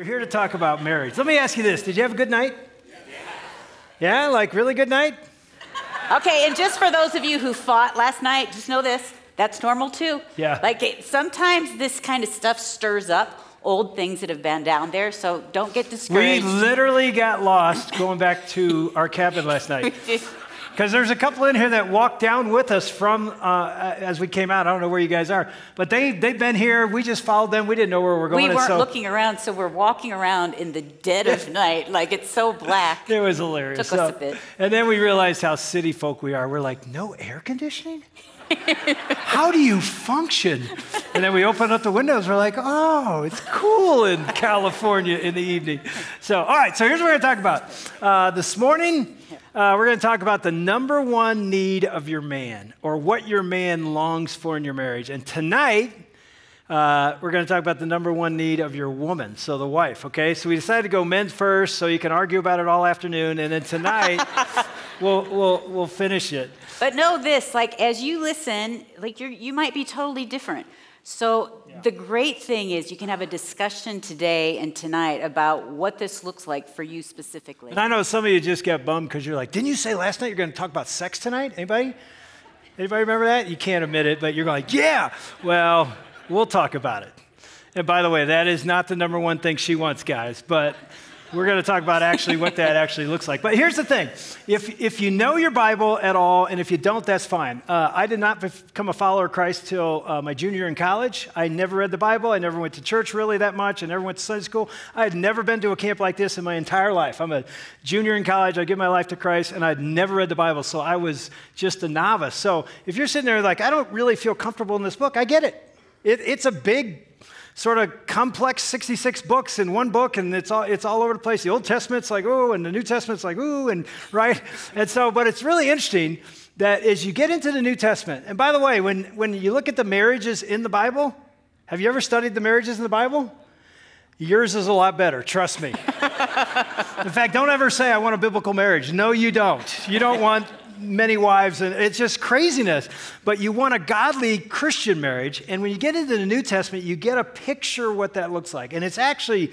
We're here to talk about marriage. Let me ask you this Did you have a good night? Yeah, yeah like really good night? Okay, and just for those of you who fought last night, just know this that's normal too. Yeah. Like it, sometimes this kind of stuff stirs up old things that have been down there, so don't get discouraged. We literally got lost going back to our cabin last night. Because there's a couple in here that walked down with us from uh, as we came out. I don't know where you guys are, but they they've been here. We just followed them. We didn't know where we were going. we weren't so looking around, so we're walking around in the dead of night, like it's so black. It was hilarious. Took us a bit. And then we realized how city folk we are. We're like, no air conditioning? How do you function? And then we open up the windows. We're like, oh, it's cool in California in the evening. So, all right, so here's what we're going to talk about. Uh, this morning, uh, we're going to talk about the number one need of your man or what your man longs for in your marriage. And tonight, uh, we're going to talk about the number one need of your woman, so the wife, okay? So we decided to go men first so you can argue about it all afternoon. And then tonight, we'll, we'll, we'll finish it. But know this, like as you listen, like you're, you might be totally different. So the great thing is you can have a discussion today and tonight about what this looks like for you specifically. And I know some of you just got bummed because you're like, didn't you say last night you're going to talk about sex tonight? Anybody? Anybody remember that? You can't admit it, but you're like, yeah. Well, we'll talk about it. And by the way, that is not the number one thing she wants, guys, but we're going to talk about actually what that actually looks like. But here's the thing if, if you know your Bible at all, and if you don't, that's fine. Uh, I did not become a follower of Christ till uh, my junior year in college. I never read the Bible. I never went to church really that much. I never went to Sunday school. I had never been to a camp like this in my entire life. I'm a junior in college. I give my life to Christ, and I'd never read the Bible, so I was just a novice. So if you're sitting there like, I don't really feel comfortable in this book, I get it. It it's a big sort of complex 66 books in one book and it's all, it's all over the place. The old testament's like ooh and the new testament's like ooh and right? And so but it's really interesting that as you get into the new testament and by the way when, when you look at the marriages in the bible have you ever studied the marriages in the bible? Yours is a lot better trust me. In fact don't ever say i want a biblical marriage. No you don't. You don't want many wives, and it's just craziness. But you want a godly Christian marriage, and when you get into the New Testament, you get a picture what that looks like. And it's actually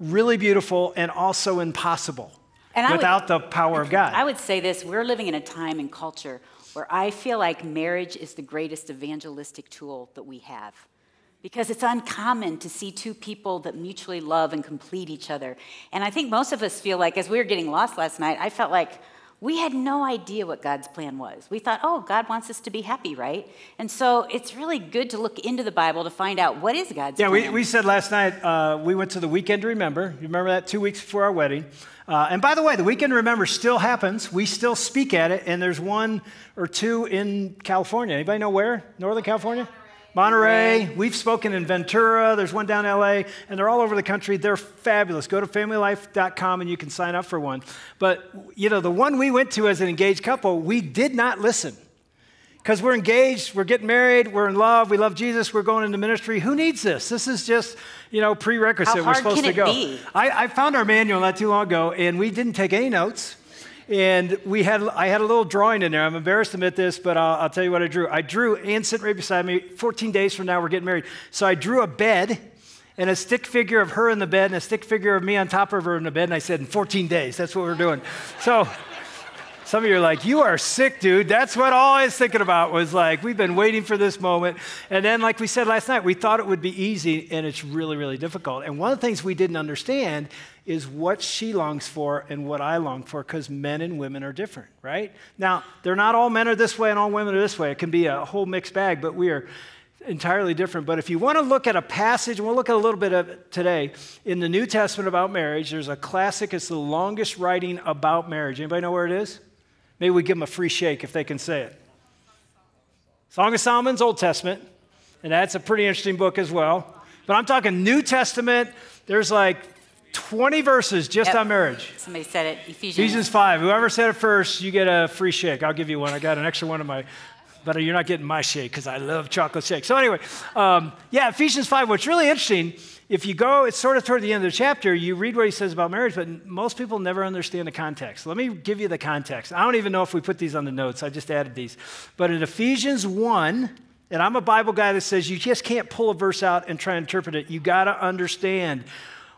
really beautiful and also impossible And I would- without the power of God. I would say this we're living in a time and culture where I feel like marriage is the greatest evangelistic tool that we have. Because it's uncommon to see two people that mutually love and complete each other. And I think most of us feel like, as we were getting lost last night, I felt like we had no idea what God's plan was. We thought, oh, God wants us to be happy, right? And so it's really good to look into the Bible to find out what is God's Yeah, plan. we, we said last night uh, we went to the Weekend to Remember. You remember that two weeks before our wedding? Uh, and by the way, the Weekend to Remember still happens. We still speak at it, and there's one or two in California. Anybody know where? Northern California? Monterey. We've spoken in Ventura. There's one down in LA, and they're all over the country. They're fabulous. Go to familylife.com and you can sign up for one. But, you know, the one we went to as an engaged couple, we did not listen because we're engaged, we're getting married, we're in love, we love Jesus, we're going into ministry. Who needs this? This is just, you know, prerequisite. How we're hard supposed can to it go. be? I, I found our manual not too long ago, and we didn't take any notes. And we had, I had a little drawing in there. I'm embarrassed to admit this, but I'll, I'll tell you what I drew. I drew Ann sitting right beside me. 14 days from now, we're getting married. So I drew a bed and a stick figure of her in the bed and a stick figure of me on top of her in the bed. And I said, in 14 days, that's what we're doing. So some of you are like, you are sick, dude. That's what all I was thinking about was like, we've been waiting for this moment. And then, like we said last night, we thought it would be easy, and it's really, really difficult. And one of the things we didn't understand is what she longs for and what I long for, because men and women are different, right? Now, they're not all men are this way and all women are this way. It can be a whole mixed bag, but we are entirely different. But if you want to look at a passage, we'll look at a little bit of it today in the New Testament about marriage. There's a classic, it's the longest writing about marriage. Anybody know where it is? Maybe we give them a free shake if they can say it. Song of Solomon's Old Testament, and that's a pretty interesting book as well. But I'm talking New Testament. There's like 20 verses just Yep. on marriage. Somebody said it. Ephesians. Ephesians 5. Whoever said it first, you get a free shake. I'll give you one. I got an extra one in my, but you're not getting my shake because I love chocolate shake. So, anyway, um, yeah, Ephesians 5. What's really interesting, if you go, it's sort of toward the end of the chapter, you read what he says about marriage, but most people never understand the context. Let me give you the context. I don't even know if we put these on the notes, I just added these. But in Ephesians 1, and I'm a Bible guy that says you just can't pull a verse out and try and interpret it. You got to understand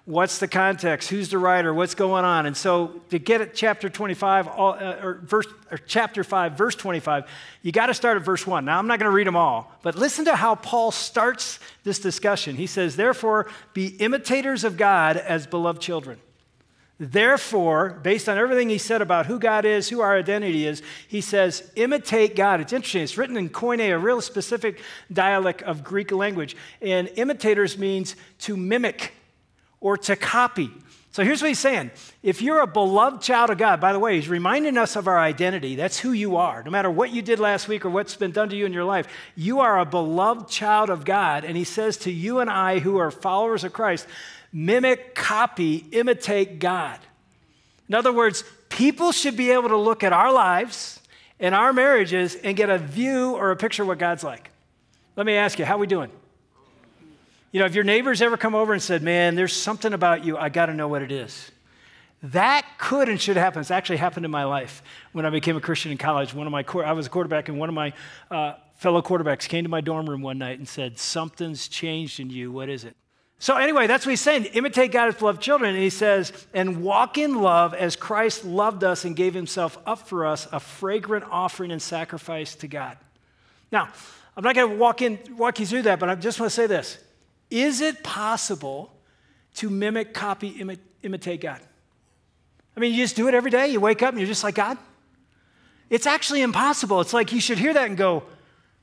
What's the context? Who's the writer? What's going on? And so to get at chapter 25, all, uh, or, verse, or chapter 5, verse 25, you got to start at verse 1. Now, I'm not going to read them all, but listen to how Paul starts this discussion. He says, Therefore, be imitators of God as beloved children. Therefore, based on everything he said about who God is, who our identity is, he says, imitate God. It's interesting. It's written in Koine, a real specific dialect of Greek language. And imitators means to mimic or to copy. So here's what he's saying. If you're a beloved child of God, by the way, he's reminding us of our identity. That's who you are. No matter what you did last week or what's been done to you in your life, you are a beloved child of God. And he says to you and I, who are followers of Christ, mimic, copy, imitate God. In other words, people should be able to look at our lives and our marriages and get a view or a picture of what God's like. Let me ask you, how are we doing? You know, if your neighbors ever come over and said, Man, there's something about you, I got to know what it is. That could and should happen. It's actually happened in my life when I became a Christian in college. One of my, I was a quarterback, and one of my uh, fellow quarterbacks came to my dorm room one night and said, Something's changed in you. What is it? So, anyway, that's what he's saying. Imitate God as beloved children. And he says, and walk in love as Christ loved us and gave himself up for us, a fragrant offering and sacrifice to God. Now, I'm not going to walk in, walk you through that, but I just want to say this. Is it possible to mimic, copy, imi- imitate God? I mean, you just do it every day. You wake up and you're just like God. It's actually impossible. It's like you should hear that and go,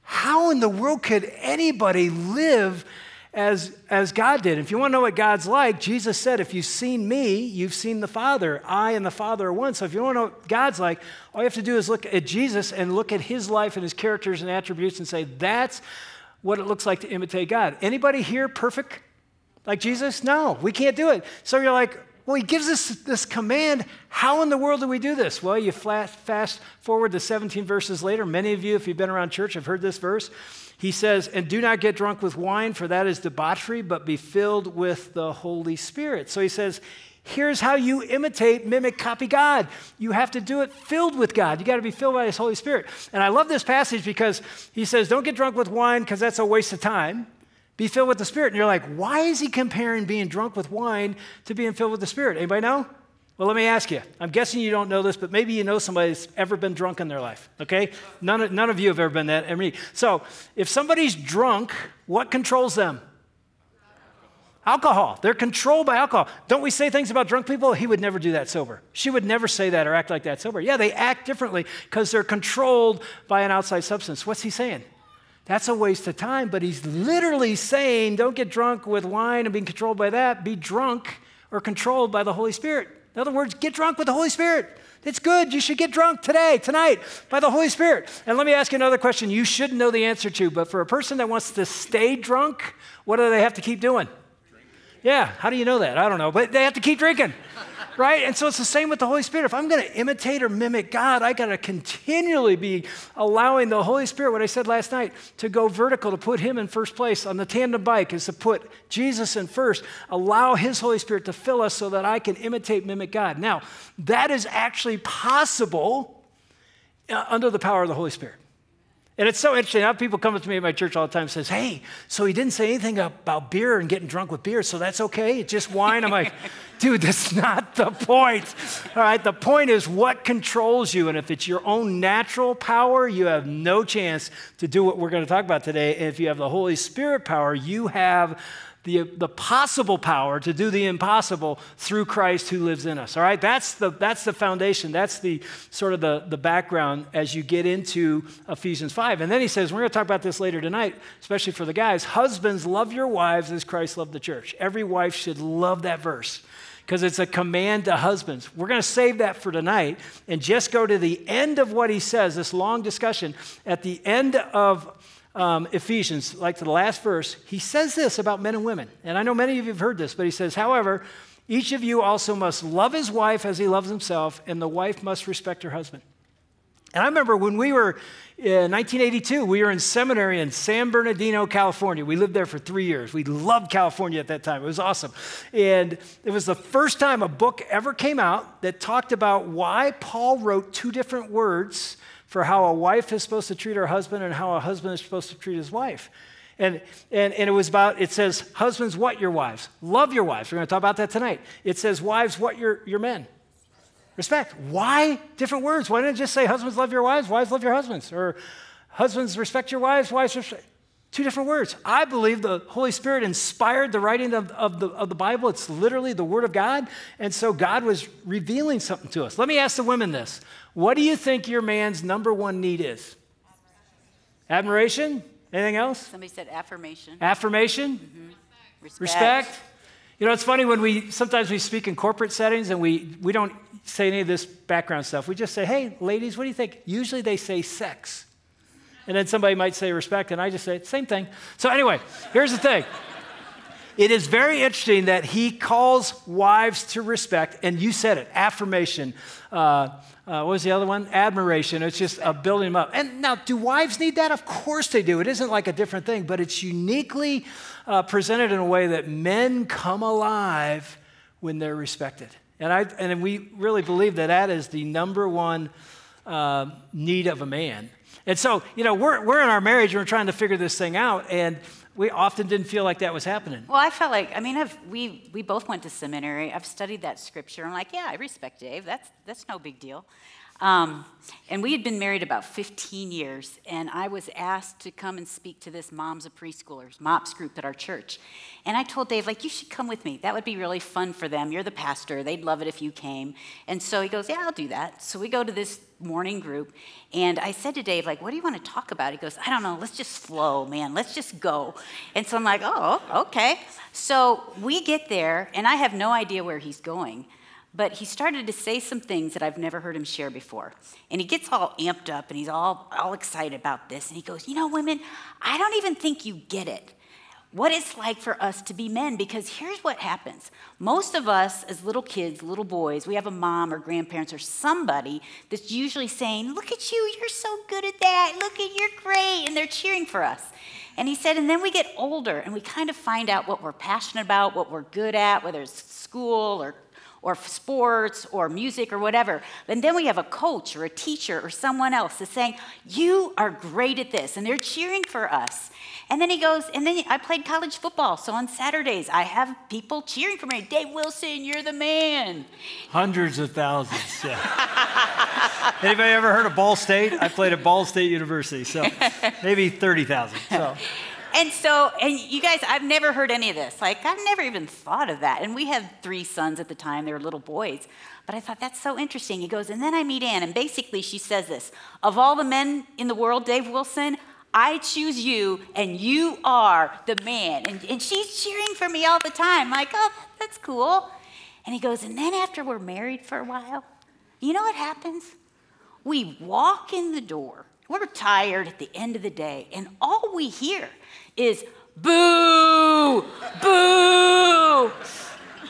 how in the world could anybody live as, as God did? If you want to know what God's like, Jesus said, if you've seen me, you've seen the Father. I and the Father are one. So if you want to know what God's like, all you have to do is look at Jesus and look at his life and his characters and attributes and say, that's what it looks like to imitate God. Anybody here perfect like Jesus? No, we can't do it. So you're like, well, he gives us this command. How in the world do we do this? Well, you fast forward to 17 verses later. Many of you, if you've been around church, have heard this verse. He says, And do not get drunk with wine, for that is debauchery, but be filled with the Holy Spirit. So he says, Here's how you imitate, mimic, copy God. You have to do it filled with God. You got to be filled by His Holy Spirit. And I love this passage because he says, Don't get drunk with wine because that's a waste of time. Be filled with the Spirit. And you're like, Why is he comparing being drunk with wine to being filled with the Spirit? Anybody know? Well, let me ask you. I'm guessing you don't know this, but maybe you know somebody that's ever been drunk in their life, okay? None of, none of you have ever been that. So if somebody's drunk, what controls them? Alcohol. They're controlled by alcohol. Don't we say things about drunk people? He would never do that sober. She would never say that or act like that sober. Yeah, they act differently because they're controlled by an outside substance. What's he saying? That's a waste of time, but he's literally saying don't get drunk with wine and being controlled by that. Be drunk or controlled by the Holy Spirit. In other words, get drunk with the Holy Spirit. It's good. You should get drunk today, tonight, by the Holy Spirit. And let me ask you another question you shouldn't know the answer to, but for a person that wants to stay drunk, what do they have to keep doing? Yeah, how do you know that? I don't know, but they have to keep drinking, right? And so it's the same with the Holy Spirit. If I'm going to imitate or mimic God, I got to continually be allowing the Holy Spirit, what I said last night, to go vertical, to put Him in first place on the tandem bike, is to put Jesus in first. Allow His Holy Spirit to fill us so that I can imitate, mimic God. Now, that is actually possible uh, under the power of the Holy Spirit. And it's so interesting. How people come up to me at my church all the time and says, "Hey, so he didn't say anything about beer and getting drunk with beer, so that's okay. It's just wine." I'm like, "Dude, that's not the point. All right, the point is what controls you, and if it's your own natural power, you have no chance to do what we're going to talk about today. And if you have the Holy Spirit power, you have the, the possible power to do the impossible through Christ who lives in us. All right, that's the, that's the foundation. That's the sort of the, the background as you get into Ephesians 5. And then he says, we're going to talk about this later tonight, especially for the guys. Husbands, love your wives as Christ loved the church. Every wife should love that verse because it's a command to husbands. We're going to save that for tonight and just go to the end of what he says, this long discussion. At the end of um, Ephesians, like to the last verse, he says this about men and women. And I know many of you have heard this, but he says, however, each of you also must love his wife as he loves himself, and the wife must respect her husband. And I remember when we were in 1982, we were in seminary in San Bernardino, California. We lived there for three years. We loved California at that time. It was awesome. And it was the first time a book ever came out that talked about why Paul wrote two different words for how a wife is supposed to treat her husband and how a husband is supposed to treat his wife. And, and, and it was about, it says, husbands, what your wives? Love your wives. We're going to talk about that tonight. It says, wives, what your, your men? Respect. Why different words? Why didn't it just say, husbands, love your wives, wives, love your husbands? Or husbands, respect your wives, wives, respect. Two different words. I believe the Holy Spirit inspired the writing of, of, the, of the Bible. It's literally the Word of God. And so God was revealing something to us. Let me ask the women this What do you think your man's number one need is? Admiration? Anything else? Somebody said affirmation. Affirmation? Mm-hmm. Respect. Respect? You know, it's funny when we sometimes we speak in corporate settings and we, we don't say any of this background stuff. We just say, hey, ladies, what do you think? Usually they say sex. And then somebody might say respect, and I just say, same thing. So, anyway, here's the thing. It is very interesting that he calls wives to respect, and you said it affirmation. Uh, uh, what was the other one? Admiration. It's just uh, building them up. And now, do wives need that? Of course they do. It isn't like a different thing, but it's uniquely uh, presented in a way that men come alive when they're respected. And, I, and we really believe that that is the number one uh, need of a man. And so, you know, we're, we're in our marriage and we're trying to figure this thing out. And we often didn't feel like that was happening. Well, I felt like, I mean, I've, we, we both went to seminary. I've studied that scripture. I'm like, yeah, I respect Dave. That's, that's no big deal. Um, and we had been married about 15 years, and I was asked to come and speak to this Moms of Preschoolers, MOPS group at our church. And I told Dave, like, you should come with me. That would be really fun for them. You're the pastor. They'd love it if you came. And so he goes, yeah, I'll do that. So we go to this morning group, and I said to Dave, like, what do you want to talk about? He goes, I don't know. Let's just flow, man. Let's just go. And so I'm like, oh, okay. So we get there, and I have no idea where he's going. But he started to say some things that I've never heard him share before. And he gets all amped up and he's all, all excited about this. And he goes, You know, women, I don't even think you get it. What it's like for us to be men, because here's what happens. Most of us, as little kids, little boys, we have a mom or grandparents or somebody that's usually saying, Look at you, you're so good at that. Look at, you're great. And they're cheering for us. And he said, and then we get older and we kind of find out what we're passionate about, what we're good at, whether it's school or or sports or music or whatever. And then we have a coach or a teacher or someone else that's saying, You are great at this. And they're cheering for us. And then he goes, And then I played college football. So on Saturdays, I have people cheering for me. Dave Wilson, you're the man. Hundreds of thousands, yeah. Anybody ever heard of Ball State? I played at Ball State University, so maybe 30,000. So. And so, and you guys, I've never heard any of this. Like, I've never even thought of that. And we had three sons at the time, they were little boys. But I thought, that's so interesting. He goes, and then I meet Ann, and basically she says this Of all the men in the world, Dave Wilson, I choose you, and you are the man. And, and she's cheering for me all the time. Like, oh, that's cool. And he goes, and then after we're married for a while, you know what happens? We walk in the door. We're tired at the end of the day, and all we hear is boo, boo.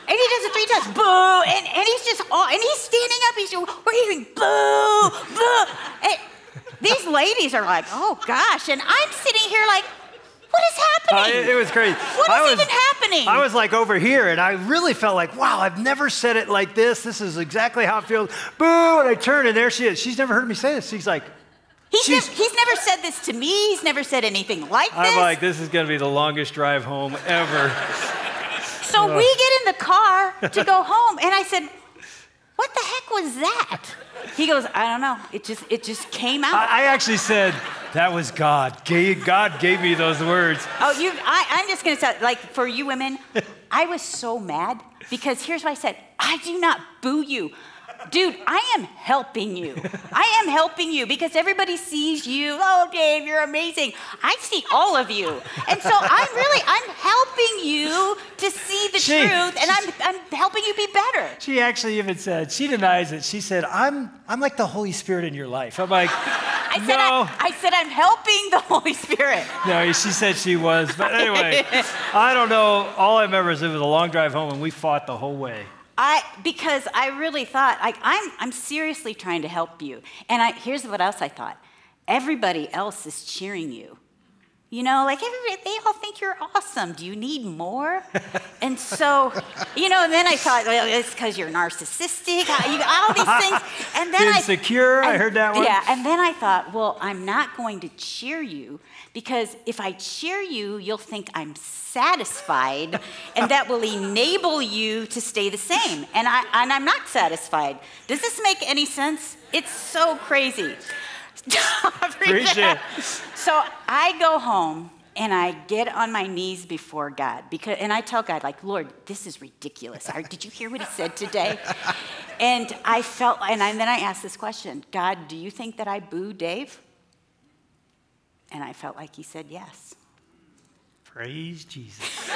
And he does it three times, boo, and, and he's just, oh, and he's standing up, he's, we're hearing boo, boo. And these ladies are like, oh gosh, and I'm sitting here like, what is happening? Uh, it, it, was crazy. What I is was, even happening? I was like over here, and I really felt like, wow, I've never said it like this. This is exactly how it feels. Boo! And I turn, and there she is. She's never heard me say this. She's like, He's, never, he's never said this to me. He's never said anything like this. I'm like, this is going to be the longest drive home ever. so we get in the car to go home, and I said, "What the heck was that?" He goes, "I don't know. It just it just came out." I, I actually said, "That was God. God gave me those words." Oh, you! I, I'm just going to say, like, for you women, I was so mad because here's what I said: I do not boo you dude, I am helping you. I am helping you because everybody sees you. Oh, Dave, you're amazing. I see all of you. And so I'm really, I'm helping you to see the she, truth and I'm, I'm helping you be better. She actually even said, she denies it. She said, I'm, I'm like the Holy Spirit in your life. I'm like, I said, no. I, I said, I'm helping the Holy Spirit. No, she said she was. But anyway, I don't know. All I remember is it was a long drive home and we fought the whole way. I, because I really thought, like, I'm, I'm seriously trying to help you. And I, here's what else I thought everybody else is cheering you. You know, like everybody, they all think you're awesome. Do you need more? and so, you know, and then I thought, well, it's because you're narcissistic, all these things. And then insecure. I, I heard that one. Yeah, and then I thought, well, I'm not going to cheer you because if I cheer you, you'll think I'm satisfied, and that will enable you to stay the same. And I and I'm not satisfied. Does this make any sense? It's so crazy. Appreciate. so I go home and I get on my knees before God because, and I tell God, like, Lord, this is ridiculous. Did you hear what He said today? and I felt, and, I, and then I asked this question: God, do you think that I boo Dave? And I felt like He said yes. Praise Jesus.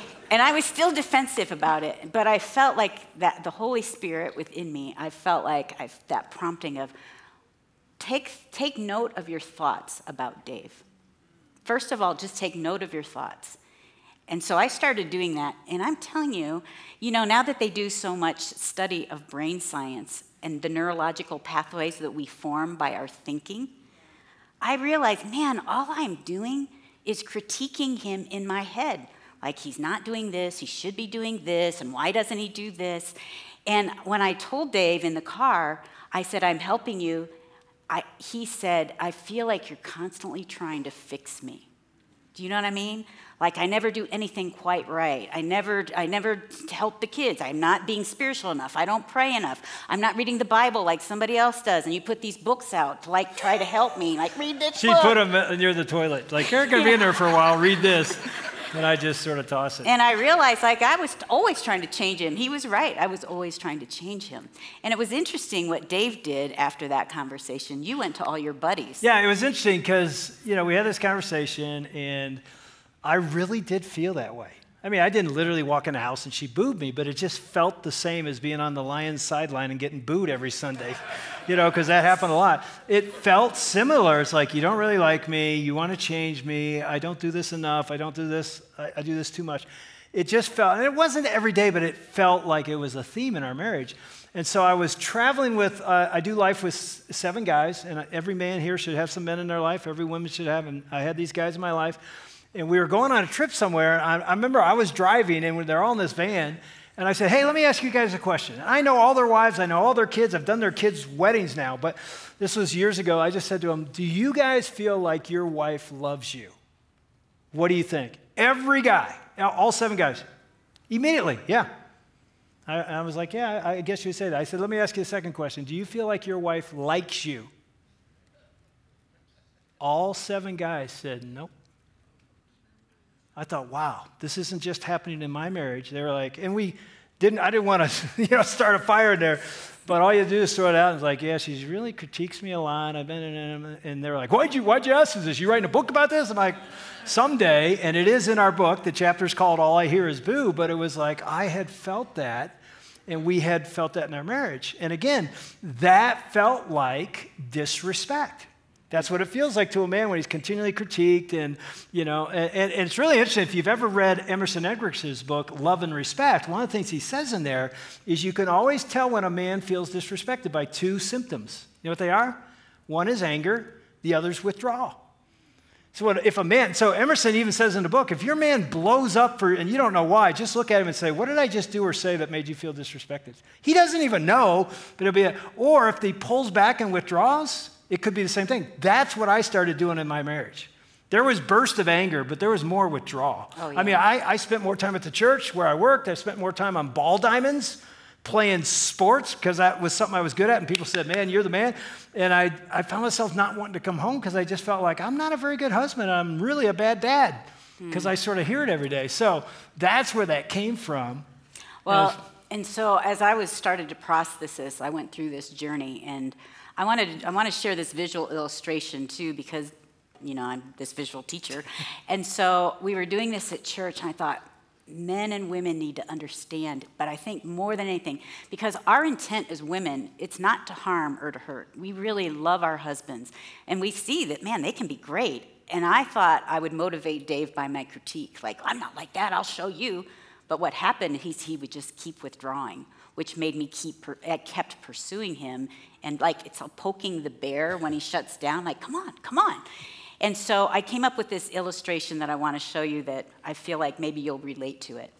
And I was still defensive about it, but I felt like that the Holy Spirit within me, I felt like I've, that prompting of take, take note of your thoughts about Dave. First of all, just take note of your thoughts. And so I started doing that. And I'm telling you, you know, now that they do so much study of brain science and the neurological pathways that we form by our thinking, I realized, man, all I'm doing is critiquing him in my head like he's not doing this, he should be doing this, and why doesn't he do this? And when I told Dave in the car, I said, I'm helping you, I, he said, I feel like you're constantly trying to fix me. Do you know what I mean? Like I never do anything quite right. I never I never help the kids. I'm not being spiritual enough. I don't pray enough. I'm not reading the Bible like somebody else does. And you put these books out to like try to help me. Like read this she book. put them near the toilet. Like you're gonna be in there for a while. Read this. And I just sort of toss it. And I realized, like, I was always trying to change him. He was right. I was always trying to change him. And it was interesting what Dave did after that conversation. You went to all your buddies. Yeah, it was interesting because, you know, we had this conversation and I really did feel that way. I mean, I didn't literally walk in the house and she booed me, but it just felt the same as being on the Lions sideline and getting booed every Sunday, you know, because that happened a lot. It felt similar. It's like, you don't really like me. You want to change me. I don't do this enough. I don't do this. I, I do this too much. It just felt, and it wasn't every day, but it felt like it was a theme in our marriage. And so I was traveling with, uh, I do life with seven guys, and every man here should have some men in their life. Every woman should have, and I had these guys in my life and we were going on a trip somewhere. I, I remember I was driving, and they're all in this van. And I said, Hey, let me ask you guys a question. I know all their wives, I know all their kids, I've done their kids' weddings now, but this was years ago. I just said to them, Do you guys feel like your wife loves you? What do you think? Every guy, all seven guys, immediately, yeah. I, I was like, Yeah, I guess you would say that. I said, Let me ask you a second question. Do you feel like your wife likes you? All seven guys said, Nope. I thought, wow, this isn't just happening in my marriage. They were like, and we didn't, I didn't want to, you know, start a fire in there. But all you do is throw it out and it's like, yeah, she really critiques me a lot. I've been in, and they're like, why'd you, why'd you ask this? You writing a book about this? I'm like, someday, and it is in our book. The chapter's called All I Hear Is Boo, but it was like, I had felt that, and we had felt that in our marriage. And again, that felt like disrespect. That's what it feels like to a man when he's continually critiqued. And, you know, and, and, it's really interesting. If you've ever read Emerson Eggerichs' book, Love and Respect, one of the things he says in there is you can always tell when a man feels disrespected by two symptoms. You know what they are? One is anger, the other is withdrawal. So if a man, so Emerson even says in the book, if your man blows up for, and you don't know why, just look at him and say, what did I just do or say that made you feel disrespected? He doesn't even know, but it'll be, a, or if he pulls back and withdraws, it could be the same thing. That's what I started doing in my marriage. There was burst of anger, but there was more withdrawal. Oh, yeah. I mean, I, I spent more time at the church where I worked. I spent more time on ball diamonds, playing sports, because that was something I was good at. And people said, man, you're the man. And I, I found myself not wanting to come home because I just felt like I'm not a very good husband. I'm really a bad dad because hmm. I sort of hear it every day. So that's where that came from. Well, and, was, and so as I was started to process this, I went through this journey and I wanted I want to share this visual illustration too because you know I'm this visual teacher, and so we were doing this at church, and I thought men and women need to understand, but I think more than anything, because our intent as women, it's not to harm or to hurt. We really love our husbands, and we see that man they can be great. And I thought I would motivate Dave by my critique, like I'm not like that. I'll show you. But what happened is he would just keep withdrawing, which made me keep, I eh, kept pursuing him. And like it's poking the bear when he shuts down, like, come on, come on. And so I came up with this illustration that I want to show you that I feel like maybe you'll relate to it.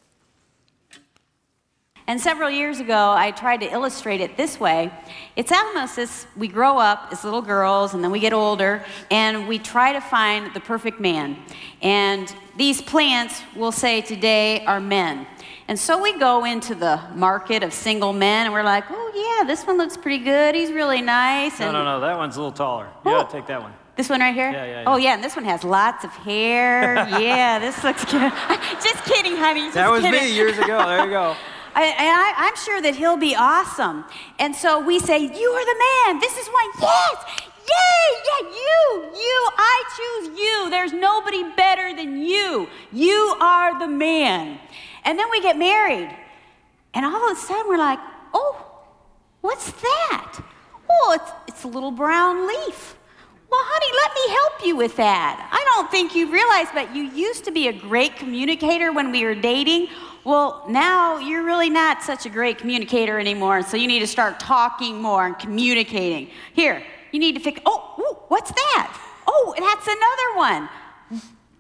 And several years ago, I tried to illustrate it this way. It's almost as we grow up as little girls and then we get older and we try to find the perfect man. And these plants, we'll say today, are men. And so we go into the market of single men and we're like, oh, yeah, this one looks pretty good. He's really nice. No, and no, no, that one's a little taller. Oh. gotta take that one. This one right here? Yeah, yeah, Oh, yeah. yeah, and this one has lots of hair. yeah, this looks good. just kidding, honey. Just That was kidding. me years ago. There you go. I, and I, I'm sure that he'll be awesome. And so we say, You are the man. This is one. Yes. Yay. Yeah, you. You. I choose you. There's nobody better than you. You are the man. And then we get married. And all of a sudden we're like, Oh, what's that? Oh, it's, it's a little brown leaf. Well, honey, let me help you with that. I don't think you realize, but you used to be a great communicator when we were dating. Well, now you're really not such a great communicator anymore, so you need to start talking more and communicating. Here, you need to fix. Oh, ooh, what's that? Oh, that's another one.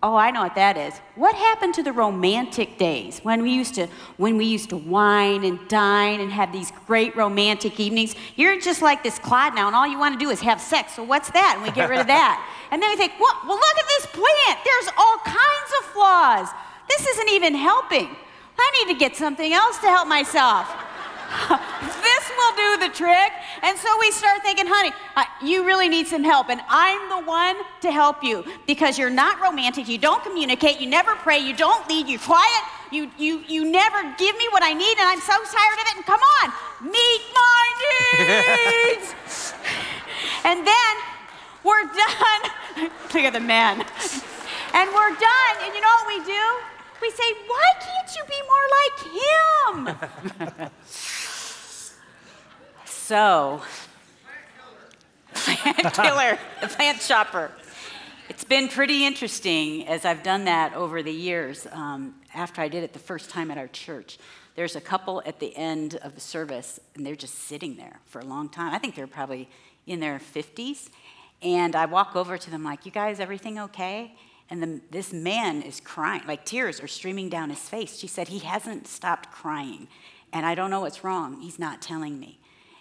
Oh, I know what that is. What happened to the romantic days when we used to when we used to wine and dine and have these great romantic evenings? You're just like this Clyde now, and all you want to do is have sex. So what's that? And we get rid of that. And then we think, what? Well, look at this plant. There's all kinds of flaws. This isn't even helping. I need to get something else to help myself. this will do the trick. And so we start thinking, honey, uh, you really need some help. And I'm the one to help you because you're not romantic. You don't communicate. You never pray. You don't lead. You're quiet. You, you, you never give me what I need. And I'm so tired of it. And come on, meet my needs. and then we're done. Look at the man. And we're done. And you know what we do? We say, why can't you be more like him? So, plant killer, the plant shopper. It's been pretty interesting as I've done that over the years. Um, after I did it the first time at our church, there's a couple at the end of the service, and they're just sitting there for a long time. I think they're probably in their 50s. And I walk over to them, like, You guys, everything okay? And the, this man is crying, like tears are streaming down his face. She said, He hasn't stopped crying. And I don't know what's wrong. He's not telling me.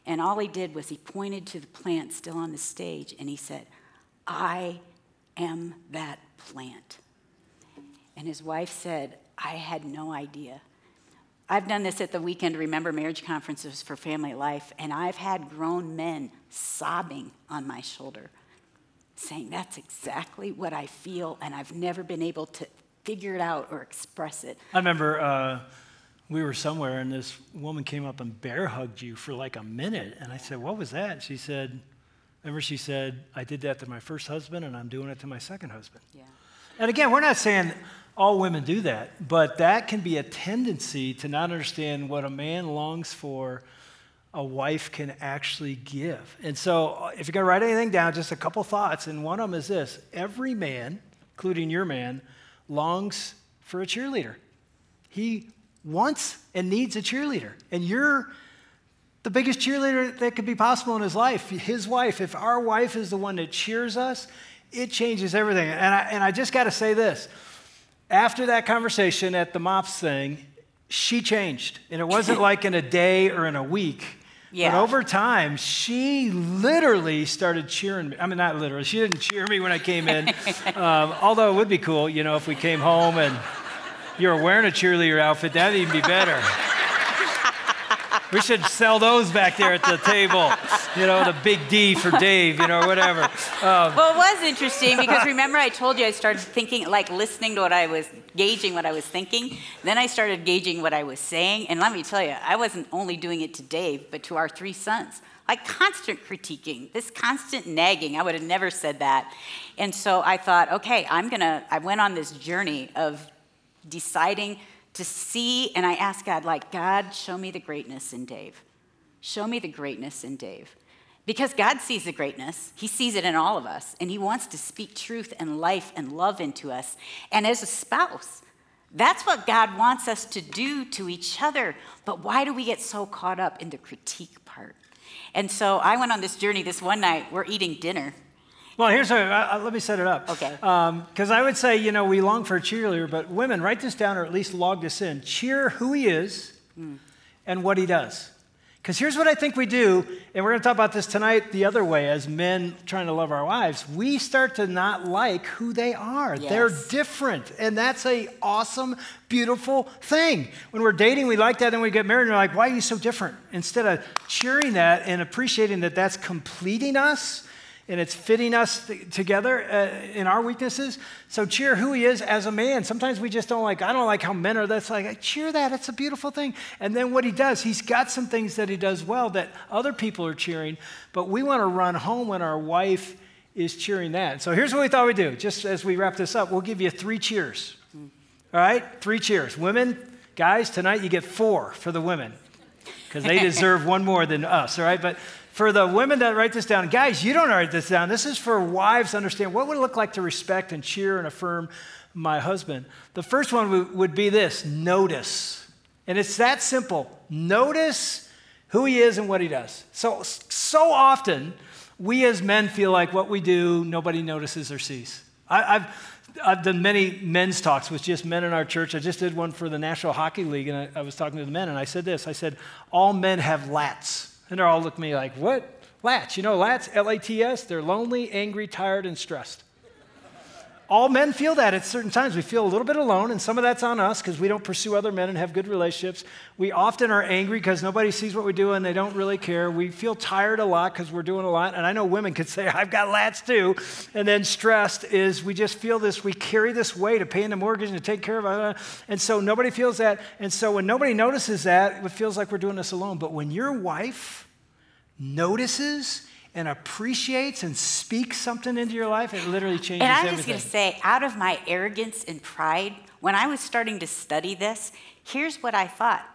And all he did was he pointed to the plant still on the stage and he said, I am that plant. And his wife said, I had no idea. I've done this at the Weekend Remember Marriage Conferences for Family Life, and I've had grown men sobbing on my shoulder, saying, That's exactly what I feel, and I've never been able to figure it out or express it. I remember uh, we were somewhere and this woman came up and bear hugged you for like a minute. And I said, What was that? She said, Remember, she said, I did that to my first husband and I'm doing it to my second husband. Yeah. And again, we're not saying all women do that, but that can be a tendency to not understand what a man longs for, a wife can actually give. And so, if you're going to write anything down, just a couple thoughts. And one of them is this every man, including your man, longs for a cheerleader. He wants and needs a cheerleader. And you're the biggest cheerleader that could be possible in his life. His wife, if our wife is the one that cheers us, it changes everything. And I, and I just got to say this after that conversation at the MOPS thing, she changed. And it wasn't like in a day or in a week. Yeah. But over time, she literally started cheering me. I mean, not literally. She didn't cheer me when I came in. um, although it would be cool, you know, if we came home and you were wearing a cheerleader outfit, that'd even be better. We should sell those back there at the table. You know, the big D for Dave, you know, whatever. Um, Well, it was interesting because remember I told you I started thinking, like listening to what I was, gauging what I was thinking. Then I started gauging what I was saying. And let me tell you, I wasn't only doing it to Dave, but to our three sons. Like constant critiquing, this constant nagging. I would have never said that. And so I thought, okay, I'm gonna, I went on this journey of deciding to see, and I asked God, like, God, show me the greatness in Dave. Show me the greatness in Dave. Because God sees the greatness, He sees it in all of us, and He wants to speak truth and life and love into us. And as a spouse, That's what God wants us to do to each other. But why do we get so caught up in the critique part? And so I went on this journey this one night. We're eating dinner. Well, here's a, uh, let me set it up. Okay. Because um, I would say, you know, we long for a cheerleader, but women, write this down or at least log this in. Cheer who he is mm. and what he does. Because here's what I think we do, and we're going to talk about this tonight the other way as men trying to love our wives. We start to not like who they are. Yes. They're different, and that's a awesome, beautiful thing. When we're dating, we like that, and we get married, and we're like, why are you so different? Instead of cheering that and appreciating that that's completing us, and it's fitting us th- together uh, in our weaknesses. So cheer who he is as a man. Sometimes we just don't like, I don't like how men are. That's like, I cheer that. It's a beautiful thing. And then what he does, he's got some things that he does well that other people are cheering, but we want to run home when our wife is cheering that. So here's what we thought we'd do. Just as we wrap this up, we'll give you three cheers. All right? Three cheers. Women, guys, tonight you get four for the women because they deserve one more than us, all right? But for the women that write this down, guys, you don't write this down. This is for wives to understand what would it look like to respect and cheer and affirm my husband. The first one would be this notice. And it's that simple. Notice who he is and what he does. So, so often, we as men feel like what we do, nobody notices or sees. I, have I've done many men's talks with just men in our church. I just did one for the National Hockey League, and I, I was talking to the men, and I said this I said, All men have lats. And they're all looking at me like, what? Lats. You know, lats, L A T S, they're lonely, angry, tired, and stressed. All men feel that at certain times. We feel a little bit alone, and some of that's on us because we don't pursue other men and have good relationships. We often are angry because nobody sees what we do and they don't really care. We feel tired a lot because we're doing a lot. And I know women could say, I've got lats too. And then stressed is we just feel this, we carry this weight of paying the mortgage and to take care of it. And so nobody feels that. And so when nobody notices that, it feels like we're doing this alone. But when your wife notices and appreciates and speaks something into your life, it literally changes everything. And I'm everything. just going to say, out of my arrogance and pride, when I was starting to study this, here's what I thought.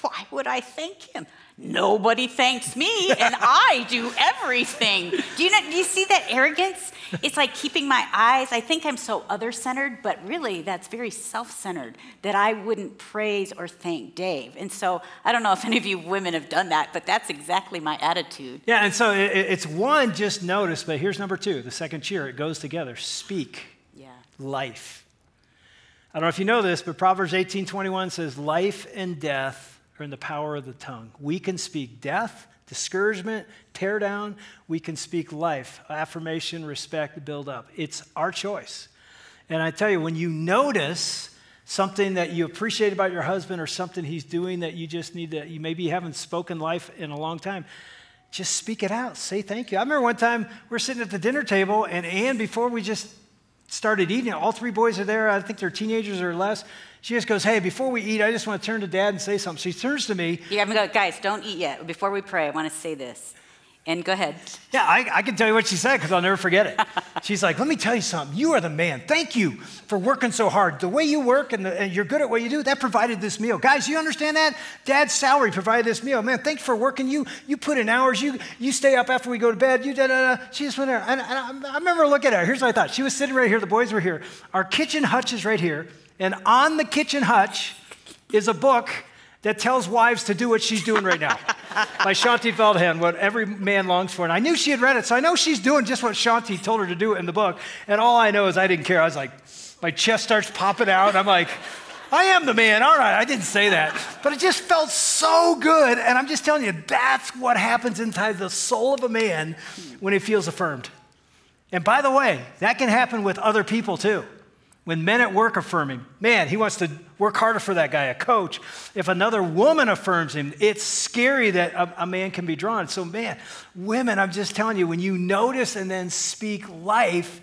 Why would I thank him? Nobody thanks me, and I do everything. Do you, not, do you see that arrogance? It's like keeping my eyes. I think I'm so other centered, but really that's very self centered that I wouldn't praise or thank Dave. And so I don't know if any of you women have done that, but that's exactly my attitude. Yeah, and so it's one, just notice, but here's number two the second cheer. It goes together speak yeah. life. I don't know if you know this, but Proverbs 18 21 says, Life and death are in the power of the tongue. We can speak death, discouragement, tear down. We can speak life, affirmation, respect, build up. It's our choice. And I tell you, when you notice something that you appreciate about your husband or something he's doing that you just need to, you maybe haven't spoken life in a long time, just speak it out. Say thank you. I remember one time we are sitting at the dinner table, and Ann, before we just started eating, all three boys are there. I think they're teenagers or less. She just goes, Hey, before we eat, I just want to turn to dad and say something. She turns to me. Yeah, I'm going guys, don't eat yet. Before we pray, I want to say this. And go ahead. Yeah, I, I can tell you what she said because I'll never forget it. She's like, Let me tell you something. You are the man. Thank you for working so hard. The way you work and, the, and, you're good at what you do, that provided this meal. Guys, you understand that? Dad's salary provided this meal. Man, thanks for working. You you put in hours. You you stay up after we go to bed. You da da da. She just went there. And, and I, I remember looking at her. Here's what I thought. She was sitting right here. The boys were here. Our kitchen hutch is right here. And on the kitchen hutch is a book that tells wives to do what she's doing right now by Shaunti Feldhahn, what every man longs for. And I knew she had read it, so I know she's doing just what Shanti told her to do in the book. And all I know is I didn't care. I was like, my chest starts popping out. I'm like, I am the man. All right, I didn't say that. But it just felt so good. And I'm just telling you, that's what happens inside the soul of a man when he feels affirmed. And by the way, that can happen with other people too. When men at work affirm him, man, he wants to work harder for that guy, a coach. If another woman affirms him, it's scary that a, a, man can be drawn. So, man, women, I'm just telling you, when you notice and then speak life,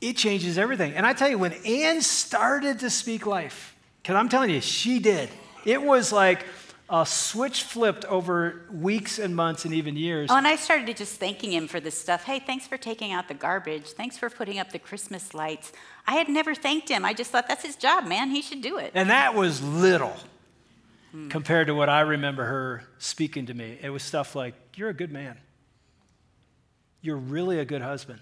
it changes everything. And I tell you, when Ann started to speak life, because I'm telling you, she did, it was like, a switch flipped over weeks and months and even years. Oh, and I started just thanking him for this stuff. Hey, thanks for taking out the garbage. Thanks for putting up the Christmas lights. I had never thanked him. I just thought that's his job, man. He should do it. And that was little hmm. compared to what I remember her speaking to me. It was stuff like, You're a good man. You're really a good husband.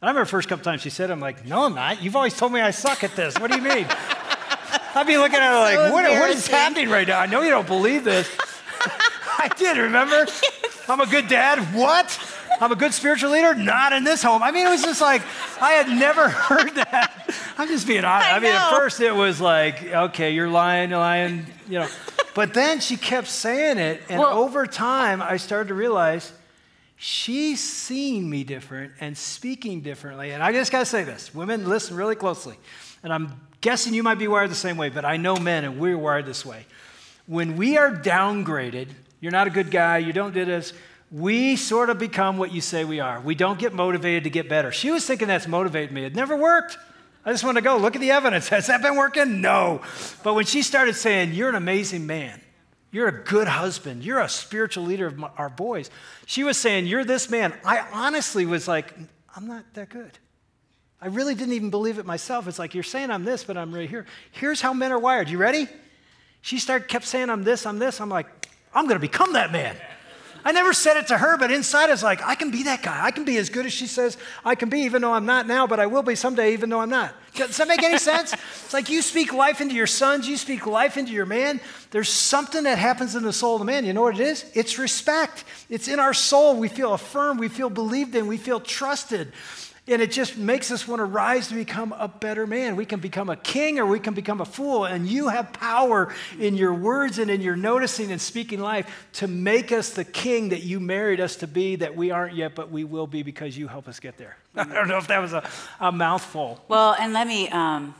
And I remember the first couple times she said, I'm like, No, I'm not. You've always told me I suck at this. What do you mean? I'd be looking at her like, So what, what is happening right now? I know you don't believe this. I did, remember? I'm a good dad. What? I'm a good spiritual leader? Not in this home. I mean, it was just like, I had never heard that. I'm just being honest. I, I mean, at first it was like, okay, you're lying, you're lying, you know. But then she kept saying it, and Well- over time, I started to realize she's seeing me different and speaking differently. And I just got to say this women, listen really closely. And I'm guessing you might be wired the same way, but I know men, and we're wired this way. When we are downgraded, you're not a good guy, you don't do this, we sort of become what you say we are. We don't get motivated to get better. She was thinking that's motivating me. It never worked. I just want to go look at the evidence. Has that been working? No. But when she started saying, You're an amazing man, you're a good husband. You're a spiritual leader of my, our boys. She was saying, You're this man. I honestly was like, I'm not that good. I really didn't even believe it myself. It's like, You're saying I'm this, but I'm right here. Here's how men are wired. You ready? She started, kept saying, I'm this, I'm this. I'm like, I'm going to become that man. I never said it to her, but inside I was like, I can be that guy. I can be as good as she says I can be, even though I'm not now, but I will be someday, even though I'm not. Does that make any sense? It's like you speak life into your sons, you speak life into your man. There's something that happens in the soul of the man. You know what it is? It's respect. It's in our soul. We feel affirmed, we feel believed in, we feel trusted. And it just makes us want to rise to become a better man. We can become a king or we can become a fool. And you have power in your words and in your noticing and speaking life to make us the king that you married us to be, that we aren't yet, but we will be because you help us get there. I don't know if that was a, a mouthful. Well, and let me um,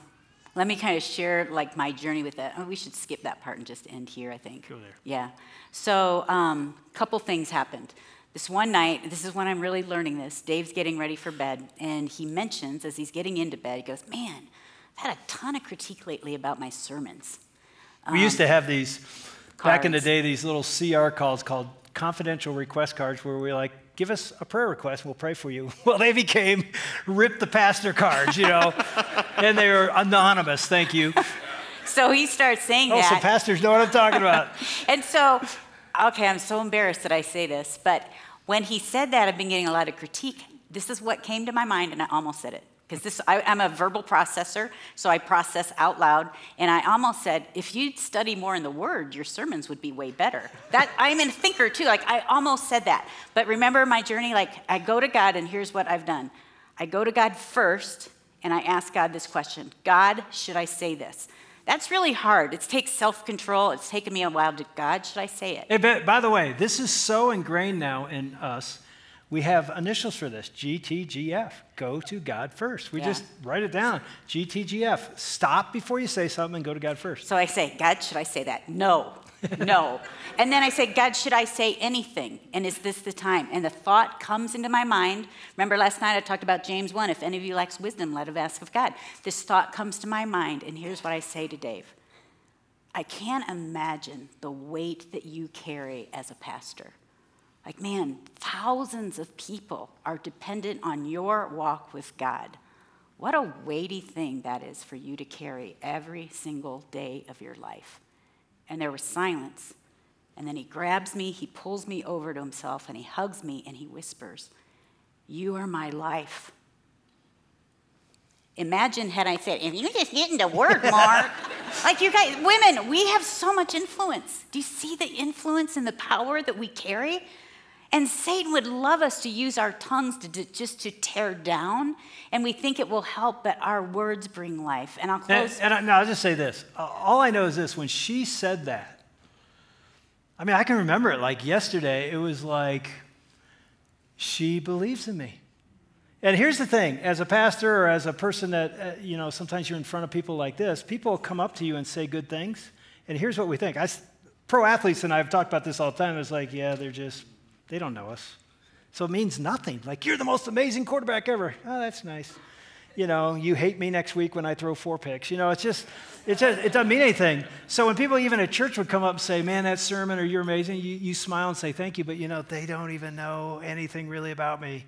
let me kind of share like my journey with that. Oh, we should skip that part and just end here. I think. Go there. Yeah. So, a um, couple things happened. This one night, this is when I'm really learning this. Dave's getting ready for bed, and he mentions as he's getting into bed, he goes, "Man, I've had a ton of critique lately about my sermons." We used to um, have these, back in the day, these little CR calls called confidential request cards where we like, give us a prayer request, we'll pray for you. Well, they became rip the pastor cards, you know, and they were anonymous, thank you. So he starts saying Oh, so that. pastors know what I'm talking about. And so, okay, I'm so embarrassed that I say this, but when he said that, I've been getting a lot of critique. This is what came to my mind, and I almost said it. Because this, I, I'm a verbal processor, so I process out loud. And I almost said, if you'd study more in the Word, your sermons would be way better. That I'm a thinker too. Like I almost said that. But remember my journey. Like I go to God, and here's what I've done. I go to God first, and I ask God this question: God, should I say this? That's really hard. It takes self control. It's taken me a while to, God, should I say it? Hey, but by the way, this is so ingrained now in us. We have initials for this GTGF. Go to God first. We Yeah. just write it down. GTGF. Stop before you say something and go to God first. So I say, God, should I say that? No, no. and then I say, God, should I say anything? And is this the time? And the thought comes into my mind. Remember last night I talked about James 1 if any of you lacks wisdom, let him ask of God. This thought comes to my mind, and here's what I say to Dave I can't imagine the weight that you carry as a pastor. Like, man, thousands of people are dependent on your walk with God. What a weighty thing that is for you to carry every single day of your life. And there was silence. And then he grabs me, he pulls me over to himself, and he hugs me and he whispers, You are my life. Imagine had I said, If you just get into work, Mark. like you guys, women, we have so much influence. Do you see the influence and the power that we carry? And Satan would love us to use our tongues to, to- just to tear down, and we think it will help, but our words bring life. And I'll close. and I, no, I'll just say this. All I know is this when she said that, I mean, I can remember it like yesterday. It was like, she believes in me. And here's the thing as a pastor or as a person that, uh, you know, sometimes you're in front of people like this, people come up to you and say good things. And here's what we think. I pro athletes and I have talked about this all the time. It's like, yeah, they're just, they don't know us. So it means nothing. Like, you're the most amazing quarterback ever. Oh, that's nice. You know, you hate me next week when I throw four picks. You know, it's just, it, just, it doesn't mean anything. So when people even at church would come up and say, man, that sermon or you're amazing, you, you smile and say thank you, but you know, they don't even know anything really about me.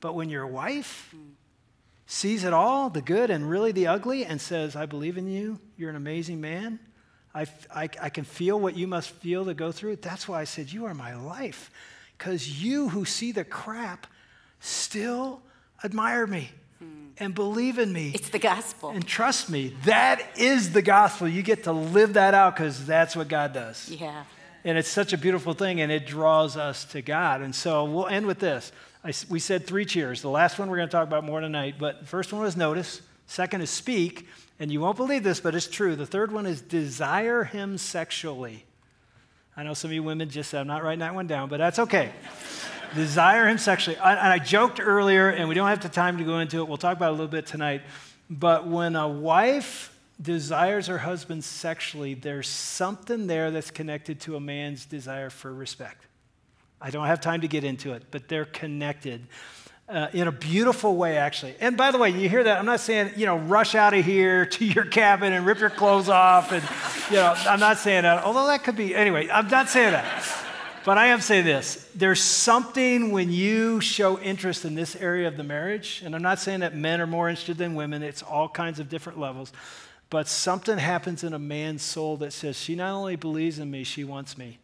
But when your wife sees it all, the good and really the ugly, and says, I believe in you, you're an amazing man, I, I, I can feel what you must feel to go through it. That's why I said, You are my life. Because you who see the crap still admire me. Hmm. and believe in me It's the gospel. and trust me. That is the gospel. You get to live that out because that's what God does. yeah. And it's such a beautiful thing, and it draws us to God. And so we'll end with this. I, we said three cheers. The last one we're going to talk about more tonight, but the first one was notice. Second is speak. And you won't believe this, but it's true. The third one is desire him sexually. I know some of you women just said, I'm not writing that one down, but that's okay. desire him sexually. I, and I joked earlier, and we don't have the time to go into it. We'll talk about it a little bit tonight. But when a wife desires her husband sexually, there's something there that's connected to a man's desire for respect. I don't have time to get into it, but they're connected. Uh, in a beautiful way, actually. And by the way, you hear that? I'm not saying, you know, rush out of here to your cabin and rip your clothes off. And, you know, I'm not saying that, although that could be, anyway, I'm not saying that. But I am saying this there's something when you show interest in this area of the marriage, and I'm not saying that men are more interested than women, it's all kinds of different levels. But something happens in a man's soul that says, she not only believes in me, she wants me.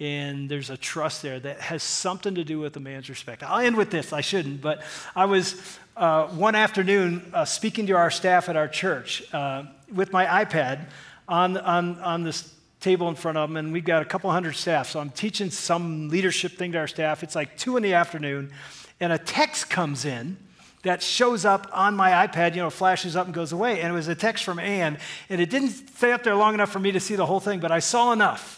And there's a trust there that has something to do with a man's respect. I'll end with this. I shouldn't, but I was uh, one afternoon uh, speaking to our staff at our church uh, with my iPad on, on, on this table in front of them, and we've got a couple hundred staff. So I'm teaching some leadership thing to our staff. It's like two in the afternoon, and a text comes in that shows up on my iPad, you know, flashes up and goes away. And it was a text from Ann, and it didn't stay up there long enough for me to see the whole thing, but I saw enough.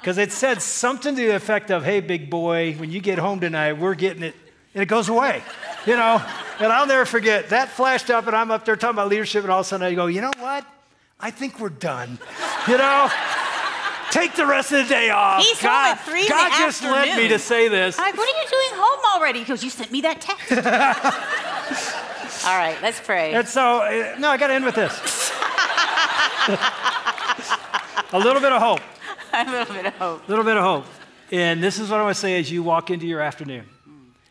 Because it said something to the effect of, hey, big boy, when you get home tonight, we're getting it. And it goes away, you know? And I'll never forget, that flashed up, and I'm up there talking about leadership, and all of a sudden I go, you know what? I think we're done. You know? Take the rest of the day off. He's home God, at three God just led me to say this. I'm like, what are you doing home already? He goes, you sent me that text. All right, let's pray. And so, uh, no, I got to end with this. a little bit of hope. a little bit of hope. A little bit of hope. And this is what I want to say as you walk into your afternoon.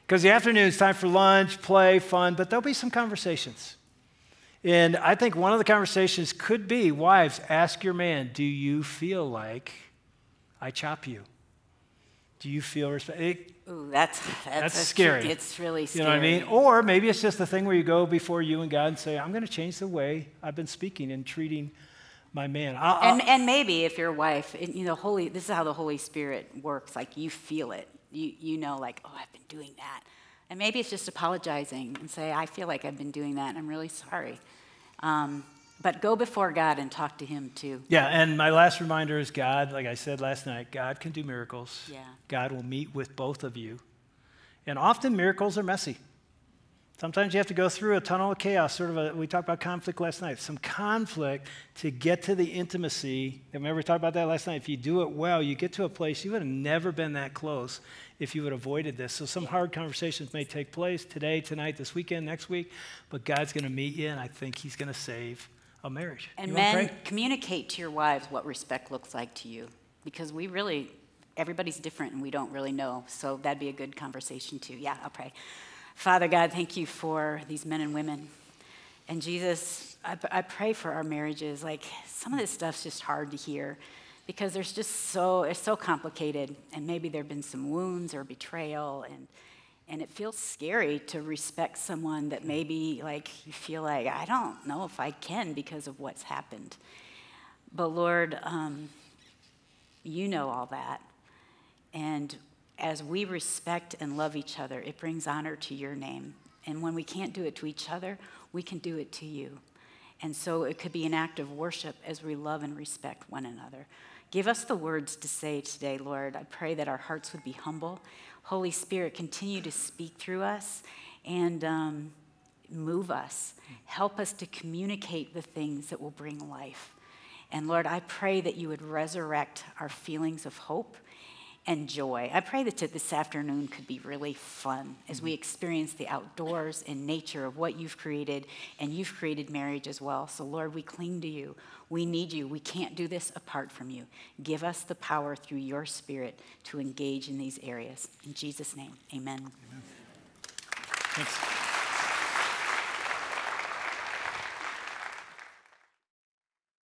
Because the afternoon is time for lunch, play, fun, but there'll be some conversations. And I think one of the conversations could be wives, ask your man, do you feel like I chop you? Do you feel respect? It- Ooh, that's that's, That's scary. It's really you know what I mean? Or maybe it's just the thing where you go before you and God and say, I'm going to change the way I've been speaking and treating my man. I'll- And, and maybe if your wife, and, you know, Holy, this is how the Holy Spirit works. Like you feel it. You, you know, like, oh, I've been doing that. And maybe it's just apologizing and say, I feel like I've been doing that and I'm really sorry. Um, but go before God and talk to Him too. Yeah, and my last reminder is God, like I said last night, God can do miracles. Yeah. God will meet with both of you. And often miracles are messy. Sometimes you have to go through a tunnel of chaos, sort of a, we talked about conflict last night, some conflict to get to the intimacy. Remember we talked about that last night? If you do it well, you get to a place you would have never been that close if you would have avoided this. So some hard conversations may take place today, tonight, this weekend, next week, but God's going to meet you, and I think He's going to save a marriage. And You men, communicate to your wives what respect looks like to you. Because we really, everybody's different and we don't really know. So that'd be a good conversation too. Yeah, I'll pray. Father God, thank you for these men and women. And Jesus, I, I pray for our marriages. Like some of this stuff's just hard to hear because there's just so, it's so complicated. And maybe there have been some wounds or betrayal. And, and it feels scary to respect someone that maybe like you feel like, I don't know if I can because of what's happened. But Lord, um, you know all that. And as we respect and love each other, it brings honor to your name. And when we can't do it to each other, we can do it to you. And so it could be an act of worship as we love and respect one another. Give us the words to say today, Lord. I pray that our hearts would be humble. Holy Spirit, continue to speak through us and um, move us. Help us to communicate the things that will bring life. And Lord, I pray that you would resurrect our feelings of hope and joy. I pray that this afternoon could be really fun as we experience the outdoors and nature of what you've created, and you've created marriage as well. So, Lord, we cling to you. We need you. We can't do this apart from you. Give us the power through your spirit to engage in these areas. In Jesus' name, amen. Thanks.